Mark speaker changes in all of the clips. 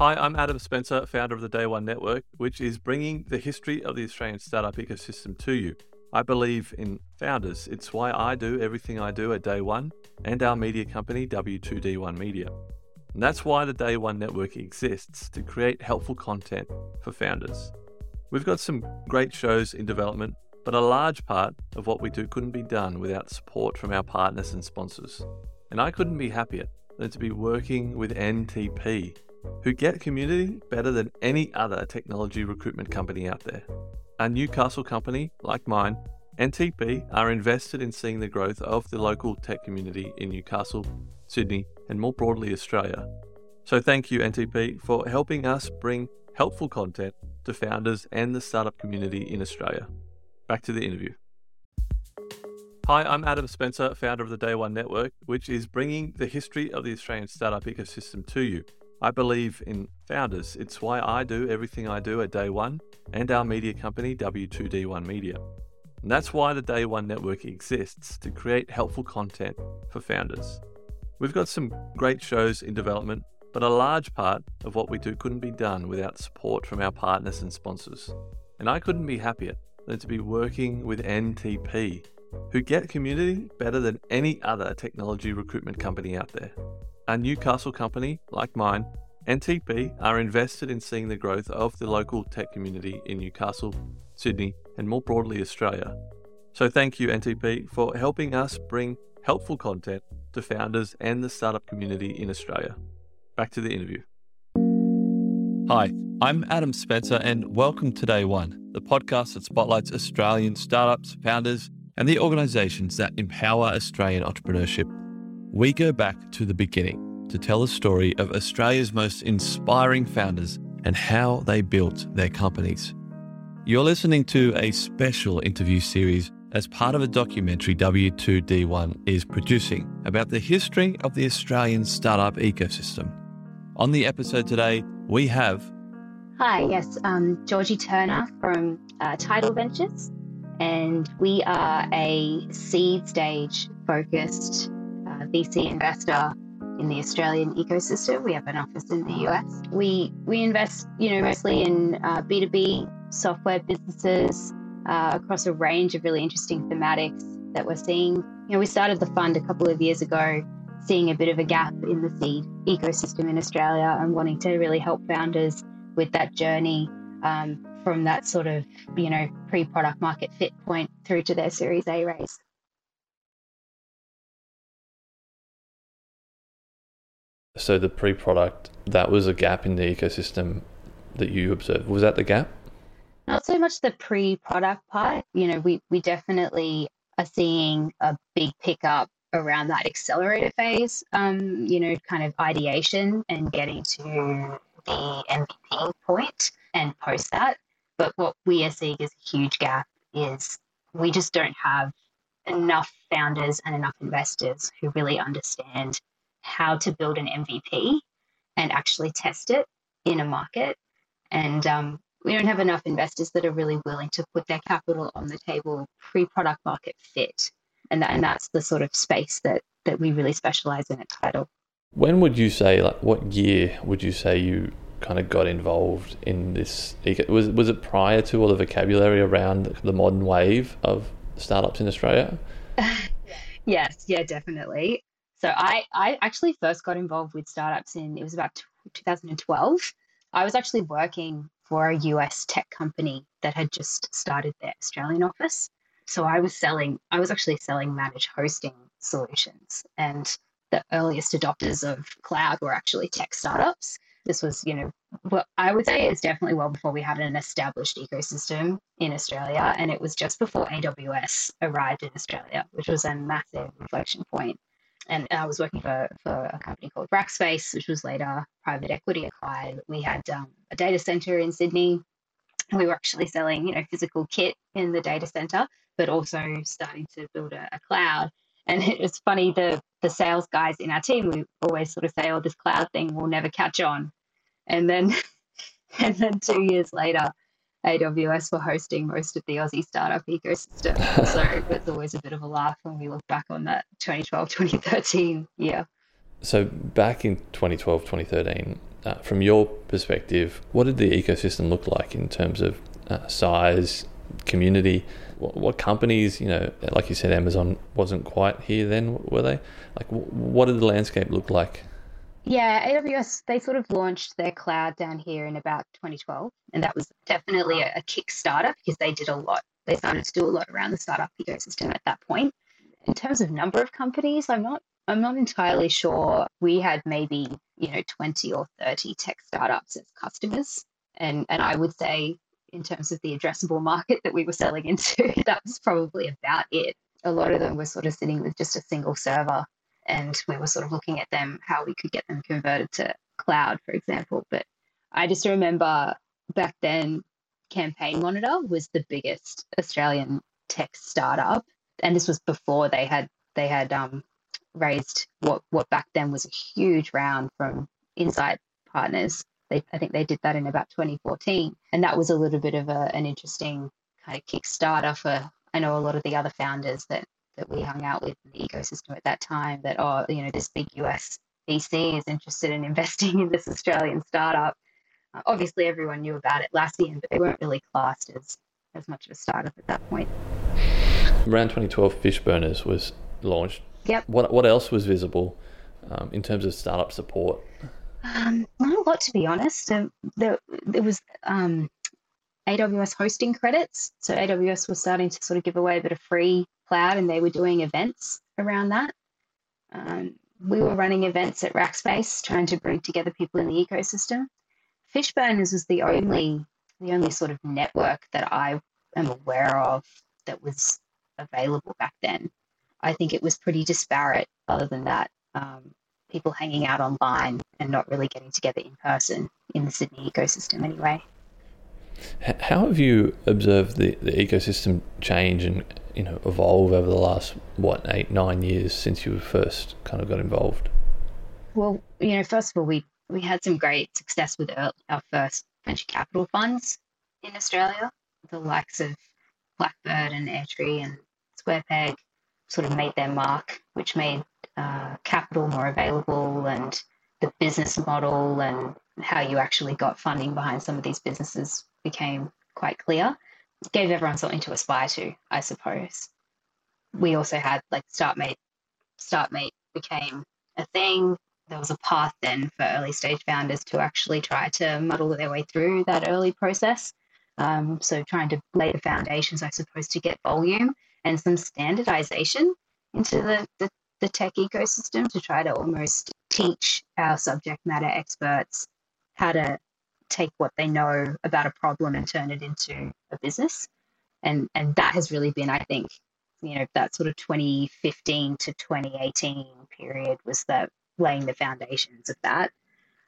Speaker 1: Hi, I'm Adam Spencer, founder of the Day One Network, which is bringing the history of the Australian startup ecosystem to you. I believe in founders. It's why I do everything I do at Day One and our media company, W2D1 Media. And that's why the Day One Network exists to create helpful content for founders. We've got some great shows in development, but a large part of what we do couldn't be done without support from our partners and sponsors. And I couldn't be happier than to be working with NTP, who get community better than any other technology recruitment company out there. A Newcastle company like mine, NTP are invested in seeing the growth of the local tech community in Newcastle, Sydney, and more broadly Australia. So thank you, NTP, for helping us bring helpful content to founders and the startup community in Australia. Back to the interview. Hi, I'm Adam Spencer, founder of the Day One Network, which is bringing the history of the Australian startup ecosystem to you. I believe in founders. It's why I do everything I do at Day One and our media company, W2D1 Media. And that's why the Day One Network exists to create helpful content for founders. We've got some great shows in development, but a large part of what we do couldn't be done without support from our partners and sponsors. And I couldn't be happier than to be working with NTP, who get community better than any other technology recruitment company out there. A Newcastle company like mine, NTP are invested in seeing the growth of the local tech community in Newcastle, Sydney, and more broadly Australia. So thank you, NTP, for helping us bring helpful content to founders and the startup community in Australia. Back to the interview. Hi, I'm Adam Spencer, and welcome to Day One, the podcast that spotlights Australian startups, founders, and the organizations that empower Australian entrepreneurship. We go back to the beginning to tell the story of Australia's most inspiring founders and how they built their companies. You're listening to a special interview series as part of a documentary W2D1 is producing about the history of the Australian startup ecosystem. On the episode today, we have.
Speaker 2: Hi, yes, um, Georgie Turner from uh, Tidal Ventures, and we are a seed stage focused VC investor in the Australian ecosystem. We have an office in the US. We we invest, you know, mostly in uh, B2B software businesses uh, across a range of really interesting thematics that we're seeing. You know, we started the fund a couple of years ago, seeing a bit of a gap in the seed ecosystem in Australia and wanting to really help founders with that journey um, from that sort of, you know, pre product market fit point through to their Series A raise.
Speaker 1: So the pre-product that was a gap in the ecosystem that you observed. Was that the gap?
Speaker 2: Not so much the pre-product part. You know, we we definitely are seeing a big pickup around that accelerator phase. Um, you know, kind of ideation and getting to the MVP point and post that. But what we are seeing is a huge gap is we just don't have enough founders and enough investors who really understand how to build an MVP and actually test it in a market. And um, we don't have enough investors that are really willing to put their capital on the table pre-product market fit and that, and that's the sort of space that that we really specialize in at Tidal.
Speaker 1: when would you say like what year would you say you kind of got involved in this was was it prior to all the vocabulary around the modern wave of startups in australia
Speaker 2: yes yeah definitely so i i actually first got involved with startups in it was about 2012 i was actually working for a US tech company that had just started their Australian office. So I was selling, I was actually selling managed hosting solutions. And the earliest adopters of cloud were actually tech startups. This was, you know, what I would say is definitely well before we had an established ecosystem in Australia. And it was just before AWS arrived in Australia, which was a massive inflection point and I was working for, for a company called Rackspace, which was later private equity acquired. We had um, a data center in Sydney. We were actually selling, you know, physical kit in the data center, but also starting to build a, a cloud. And it was funny, the the sales guys in our team, we always sort of say, "Oh, this cloud thing will never catch on," and then and then two years later, AWS were hosting most of the Aussie startup ecosystem. so it's always a bit of a laugh when we look back on that 2012, 2013 year.
Speaker 1: So back in 2012, 2013, uh, from your perspective, what did the ecosystem look like in terms of uh, size, community? What, what, companies, you know, like you said, Amazon wasn't quite here then, were they? Like, what did the landscape look like?
Speaker 2: Yeah, AWS, they sort of launched their cloud down here in about 2012. And that was definitely a, a Kickstarter because they did a lot. They started to do a lot around the startup ecosystem at that point. In terms of number of companies, I'm not I'm not entirely sure. We had maybe, you know, 20 or 30 tech startups as customers. And and I would say in terms of the addressable market that we were selling into, that was probably about it. A lot of them were sort of sitting with just a single server and we were sort of looking at them how we could get them converted to cloud, for example. But I just remember back then Campaign Monitor was the biggest Australian tech startup. And this was before they had they had um, raised what what back then was a huge round from Insight Partners. They, I think they did that in about 2014, and that was a little bit of a, an interesting kind of Kickstarter for. I know a lot of the other founders that that we hung out with in the ecosystem at that time. That oh, you know, this big US VC is interested in investing in this Australian startup. Uh, obviously, everyone knew about Atlassian, but they weren't really classed as as much of a startup at that point.
Speaker 1: Around 2012, Fishburners was launched.
Speaker 2: Yep.
Speaker 1: What what else was visible um, in terms of startup support?
Speaker 2: Um, not a lot, to be honest. Um, there, there was um, AWS hosting credits. So AWS was starting to sort of give away a bit of free cloud, and they were doing events around that. Um, we were running events at Rackspace, trying to bring together people in the ecosystem. Fishburners was the only the only sort of network that I am aware of that was available back then. I think it was pretty disparate. Other than that, um, people hanging out online and not really getting together in person in the Sydney ecosystem, anyway.
Speaker 1: How have you observed the, the ecosystem change and you know evolve over the last what eight nine years since you first kind of got involved?
Speaker 2: Well, you know, first of all, we we had some great success with our, first venture capital funds in Australia, the likes of Blackbird and Airtree and SquarePeg sort of made their mark, which made uh, capital more available and the business model and how you actually got funding behind some of these businesses became quite clear. Gave everyone something to aspire to, I suppose. We also had like StartMate. StartMate became a thing. There was a path then for early stage founders to actually try to muddle their way through that early process. Um, so trying to lay the foundations, I suppose, to get volume and some standardization into the, the, the tech ecosystem to try to almost teach our subject matter experts how to take what they know about a problem and turn it into a business. And and that has really been, I think, you know, that sort of 2015 to 2018 period was the laying the foundations of that.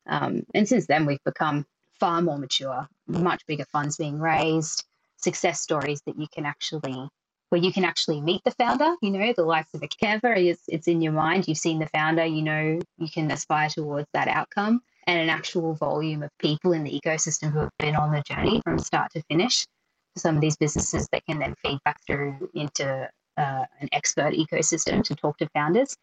Speaker 2: Um, and since then, we've become far more mature, much bigger funds being raised, success stories that you can actually where you can actually meet the founder. You know, the likes of a Canva is it's in your mind. You've seen the founder. You know, you can aspire towards that outcome and an actual volume of people in the ecosystem who have been on the journey from start to finish. Some of these businesses that can then feed back through into uh, an expert ecosystem to talk to founders.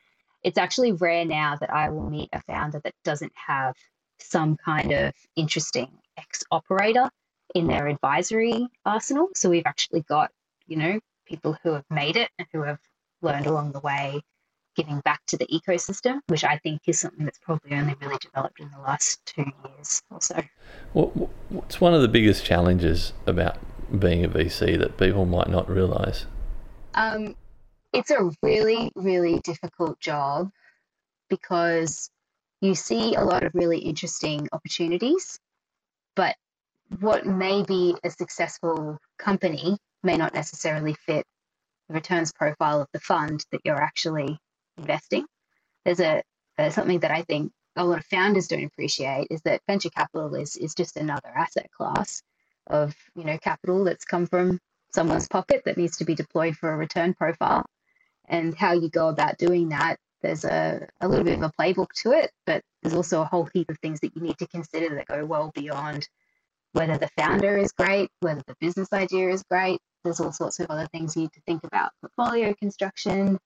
Speaker 2: It's actually rare now that I will meet a founder that doesn't have some kind of interesting ex operator in their advisory arsenal. So we've actually got, you know, people who have made it and who have learned along the way giving back to the ecosystem, which I think is something that's probably only really developed in the last two years or so.
Speaker 1: what's one of the biggest challenges about being a VC that people might not realize?
Speaker 2: Um, it's a really, really difficult job because you see a lot of really interesting opportunities, but what may be a successful company may not necessarily fit the returns profile of the fund that you're actually investing. There's a, a something that I think a lot of founders don't appreciate is that venture capital is is just another asset class of you know capital that's come from someone's pocket that needs to be deployed for a return profile. And how you go about doing that there's a, a little bit of a playbook to it but there's also a whole heap of things that you need to consider that go well beyond whether the founder is great whether the business idea is great. There's all sorts of other things you need to think about. Portfolio construction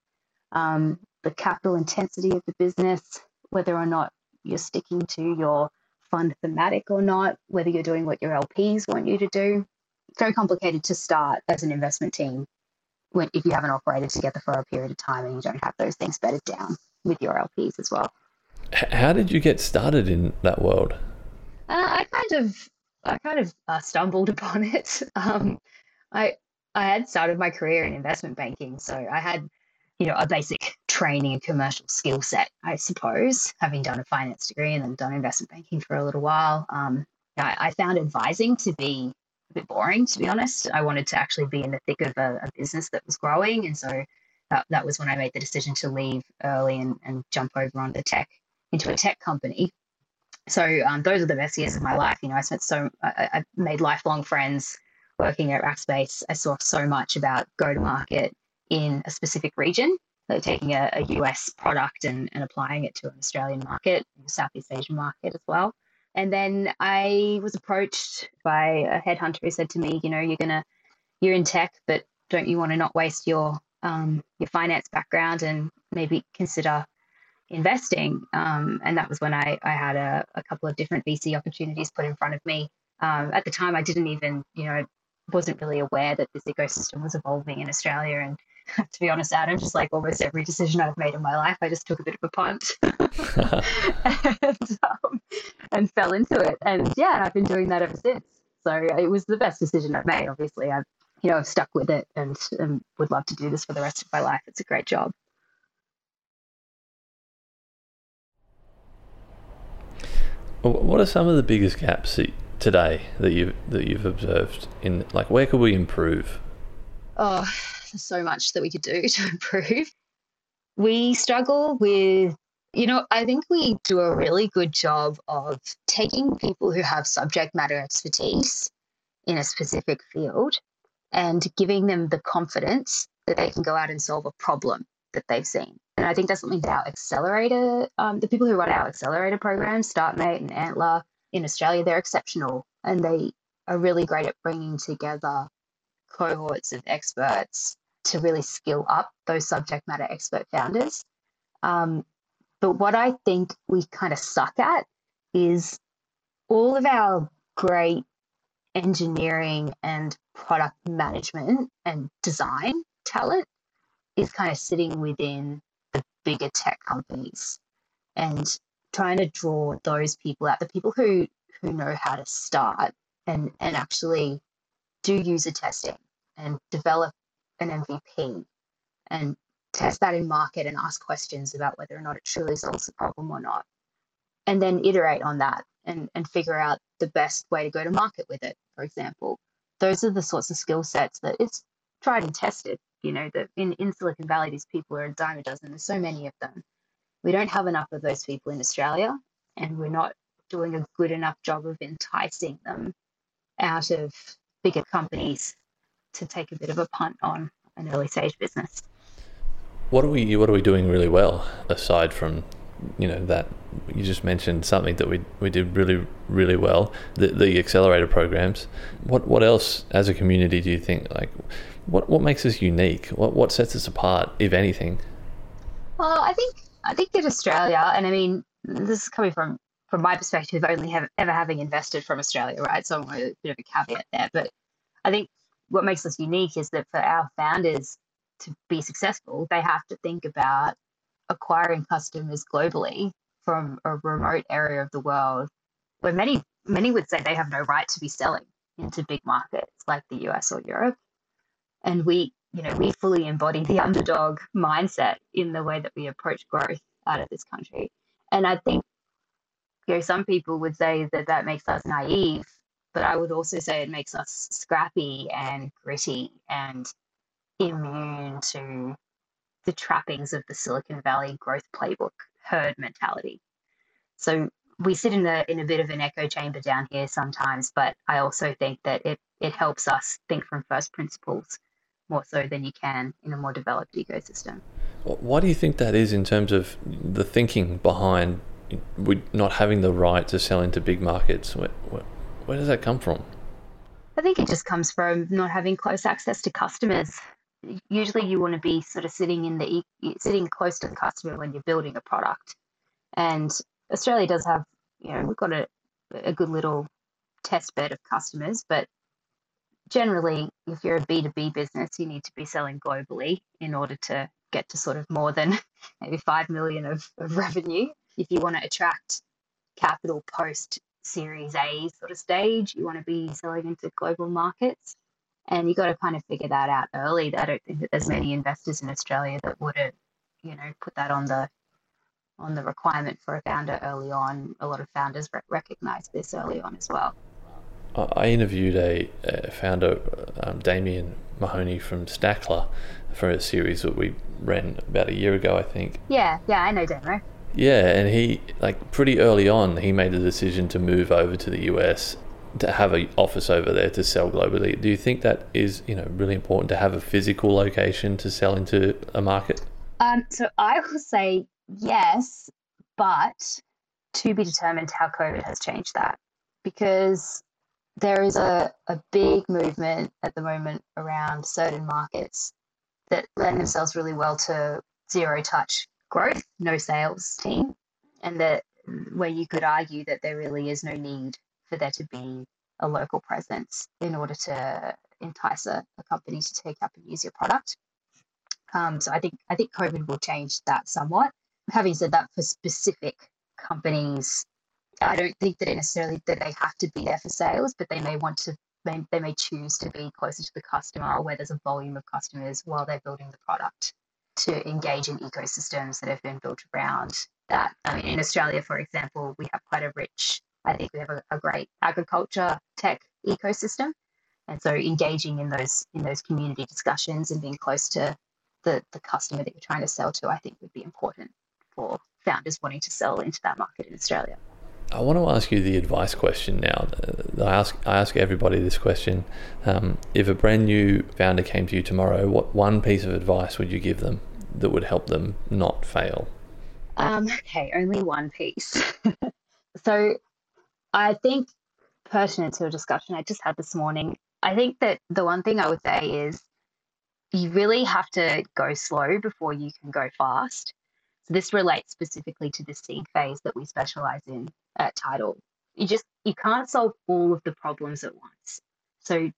Speaker 2: um, the capital intensity of the business, whether or not you're sticking to your fund thematic or not, whether you're doing what your LPs want you to do. It's very complicated to start as an investment team when if you haven't operated together for a period of time and you don't have those things bedded down with your LPs as well.
Speaker 1: How did you get started in that world?
Speaker 2: Uh, I kind of, I kind of uh, stumbled upon it. Um, I, I had started my career in investment banking, so I had, you know, a basic training and commercial skill set, I suppose, having done a finance degree and then done investment banking for a little while. Um, I, I found advising to be a bit boring, to be honest. I wanted to actually be in the thick of a, a business that was growing, and so that, that was when I made the decision to leave early and, and jump over onto tech into a tech company. So um, those are the best years of my life. You know, I spent so I, I made lifelong friends working at Rackspace. I saw so much about go to market in a specific region. So taking a, a US product and, and applying it to an Australian market, Southeast Asian market as well. And then I was approached by a headhunter who said to me, you know, you're gonna you're in tech, but don't you want to not waste your um, your finance background and maybe consider investing. Um, and that was when I, I had a, a, couple of different VC opportunities put in front of me. Um, at the time, I didn't even, you know, wasn't really aware that this ecosystem was evolving in Australia. And to be honest, Adam, just like almost every decision I've made in my life, I just took a bit of a punt and, um, and fell into it. And yeah, I've been doing that ever since. So it was the best decision I've made. Obviously, I've you know I've stuck with it and, and would love to do this for the rest of my life. It's a great job.
Speaker 1: What are some of the biggest gaps today that you that you've observed in like where could we improve?
Speaker 2: Oh, so much that we could do to improve. We struggle with you know, I think we do a really good job of taking people who have subject matter expertise in a specific field and giving them the confidence that they can go out and solve a problem that they've seen. And I think that's something that our accelerator, um, the people who run our accelerator programs, StartMate and Antler in Australia, they're exceptional and they are really great at bringing together cohorts of experts to really skill up those subject matter expert founders. Um, but what I think we kind of suck at is all of our great engineering and product management and design talent is kind of sitting within the bigger tech companies and trying to draw those people out, the people who who know how to start and and actually do user testing and develop an MVP and test that in market and ask questions about whether or not it truly solves the problem or not. And then iterate on that and, and figure out the best way to go to market with it, for example. Those are the sorts of skill sets that it's tried and tested you know, that in, in Silicon Valley, these people are a dime a dozen. There's so many of them. We don't have enough of those people in Australia, and we're not doing a good enough job of enticing them out of bigger companies to take a bit of a punt on an early stage business.
Speaker 1: What are we what are we doing really well aside from you know that you just mentioned something that we we did really really well the the accelerator programs what what else as a community do you think like what what makes us unique? What what sets us apart, if anything?
Speaker 2: Well, I think I think that Australia, and I mean, this is coming from from my perspective, only have, ever having invested from Australia, right? So I'm a bit of a caveat there, but I think what makes us unique is that for our founders to be successful, they have to think about acquiring customers globally from a remote area of the world where many many would say they have no right to be selling into big markets like the US or Europe. And we you know we fully embody the underdog mindset in the way that we approach growth out of this country. And i think you know some people would say that that makes us naive but i would also say it makes us scrappy and gritty and immune to the trappings of the silicon valley growth playbook herd mentality so we sit in a in a bit of an echo chamber down here sometimes but i also think that it it helps us think from first principles more so than you can in a more developed ecosystem.
Speaker 1: Why do you think that is in terms of the thinking behind not having the right to sell into big markets? Where, does that come from?
Speaker 2: I think it just comes from not having close access to customers. Usually, you want to be sort of sitting in the sitting close to the customer when you're building a product. And Australia does have, you know, we've got a a good little test bed of customers. But generally, if you're a B2B business, you need to be selling globally in order to get to sort of more than maybe 5 million of, of revenue. If you want to attract capital post Series A sort of stage, you want to be selling into global markets. And you got to kind of figure that out early. I don't think that there's many investors in Australia that wouldn't, you know, put that on the on the requirement for a founder early on. A lot of founders re- recognize this early on as well.
Speaker 1: I interviewed a, a founder, um, Damien Mahoney from Stackla, for a series that we ran about a year ago, I think.
Speaker 2: Yeah, yeah, I know Damo.
Speaker 1: Yeah, and he like pretty early on he made a decision to move over to the US to have an office over there to sell globally. Do you think that is you know really important to have a physical location to sell into a market?
Speaker 2: Um, so I will say yes, but to be determined how COVID has changed that because there is a, a big movement at the moment around certain markets that lend themselves really well to zero touch growth, no sales team, and that where you could argue that there really is no need for there to be a local presence in order to entice a, a company to take up and use your product. Um, so I think I think COVID will change that somewhat. Having said that, for specific companies, I don't think that necessarily that they have to be there for sales, but they may want to they, they may choose to be closer to the customer where there's a volume of customers while they're building the product to engage in ecosystems that have been built around that. I mean, in Australia, for example, we have quite a rich, I think we have a, a great agriculture tech ecosystem. And so engaging in those in those community discussions and being close to the, the customer that you're trying to sell to, I think would be important for founders wanting to sell into that market in Australia.
Speaker 1: I want to ask you the advice question now. I ask I ask everybody this question: um, If a brand new founder came to you tomorrow, what one piece of advice would you give them that would help them not fail?
Speaker 2: Um, okay, only one piece. so, I think pertinent to a discussion I just had this morning. I think that the one thing I would say is you really have to go slow before you can go fast. So this relates specifically to the seed phase that we specialize in at Tidal. You just you can't solve all of the problems at once. So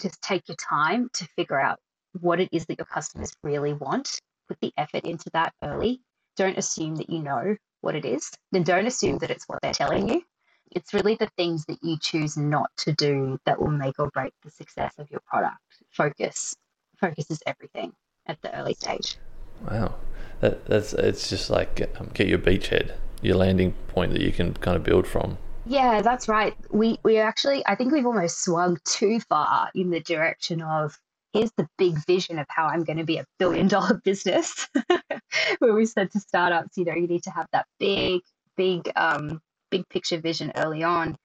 Speaker 2: just take your time to figure out what it is that your customers really want. Put the effort into that early. Don't assume that you know what it is. Then don't assume that it's what they're telling you. It's really the things that you choose not to do that will make or break the success of your product. Focus. Focus is everything at the early stage.
Speaker 1: Wow. That, that's it's just like um, get your beachhead, your landing point that you can kind of build from.
Speaker 2: Yeah, that's right. We we actually I think we've almost swung too far in the direction of here's the big vision of how I'm going to be a billion dollar business. Where we said to startups, you know, you need to have that big, big, um, big picture vision early on.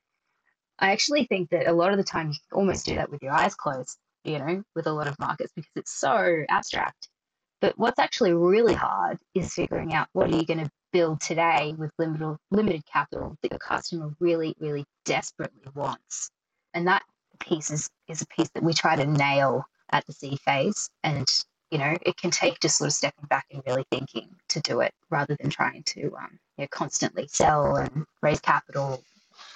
Speaker 2: I actually think that a lot of the time you almost do that with your eyes closed, you know, with a lot of markets because it's so abstract. But what's actually really hard is figuring out what are you going to build today with limited limited capital that your customer really, really desperately wants. And that piece is, is a piece that we try to nail at the seed phase. And, you know, it can take just sort of stepping back and really thinking to do it rather than trying to um, you know, constantly sell and raise capital.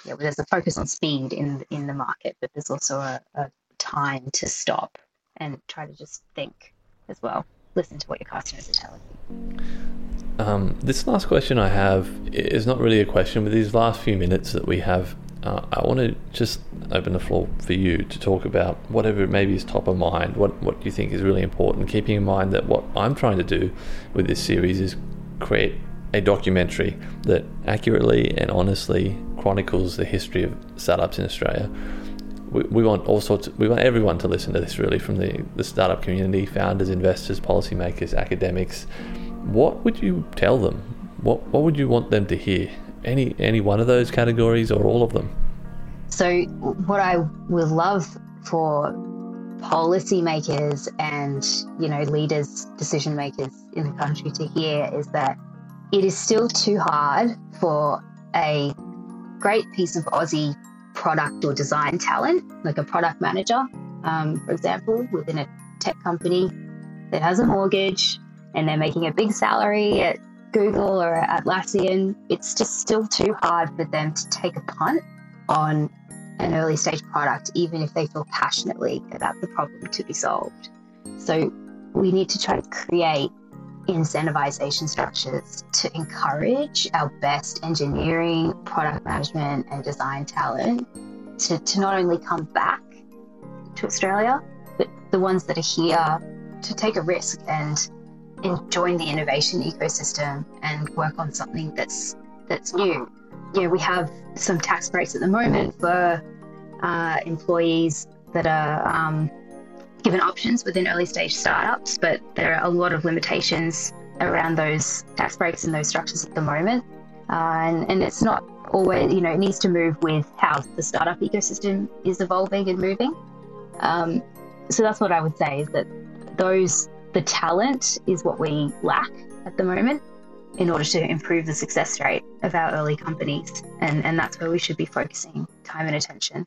Speaker 2: Know, there's a focus on speed in in the market, but there's also a, a time to stop and try to just think as well listen to what your customers are telling you.
Speaker 1: Um, this last question I have is not really a question, but these last few minutes that we have, uh, I want to just open the floor for you to talk about whatever maybe is top of mind, what, what you think is really important, keeping in mind that what I'm trying to do with this series is create a documentary that accurately and honestly chronicles the history of startups in Australia we, we want all sorts. Of, we want everyone to listen to this. Really, from the the startup community, founders, investors, policymakers, academics. What would you tell them? What what would you want them to hear? Any any one of those categories or all of them?
Speaker 2: So, what I would love for policymakers and you know leaders, decision makers in the country to hear is that it is still too hard for a great piece of Aussie product or design talent, like a product manager, um, for example, within a tech company that has a mortgage and they're making a big salary at Google or at Atlassian, it's just still too hard for them to take a punt on an early stage product, even if they feel passionately about the problem to be solved. So we need to try to create incentivization structures to encourage our best engineering, product management, and design talent to, to not only come back to Australia, but the ones that are here to take a risk and, and join the innovation ecosystem and work on something that's that's new. You know, we have some tax breaks at the moment for uh, employees that are um, given options within early stage startups, but there are a lot of limitations around those tax breaks and those structures at the moment. Uh, and, and it's not always, you know, it needs to move with how the startup ecosystem is evolving and moving. Um, so that's what I would say is that those, the talent is what we lack at the moment in order to improve the success rate of our early companies. And, and that's where we should be focusing time and attention.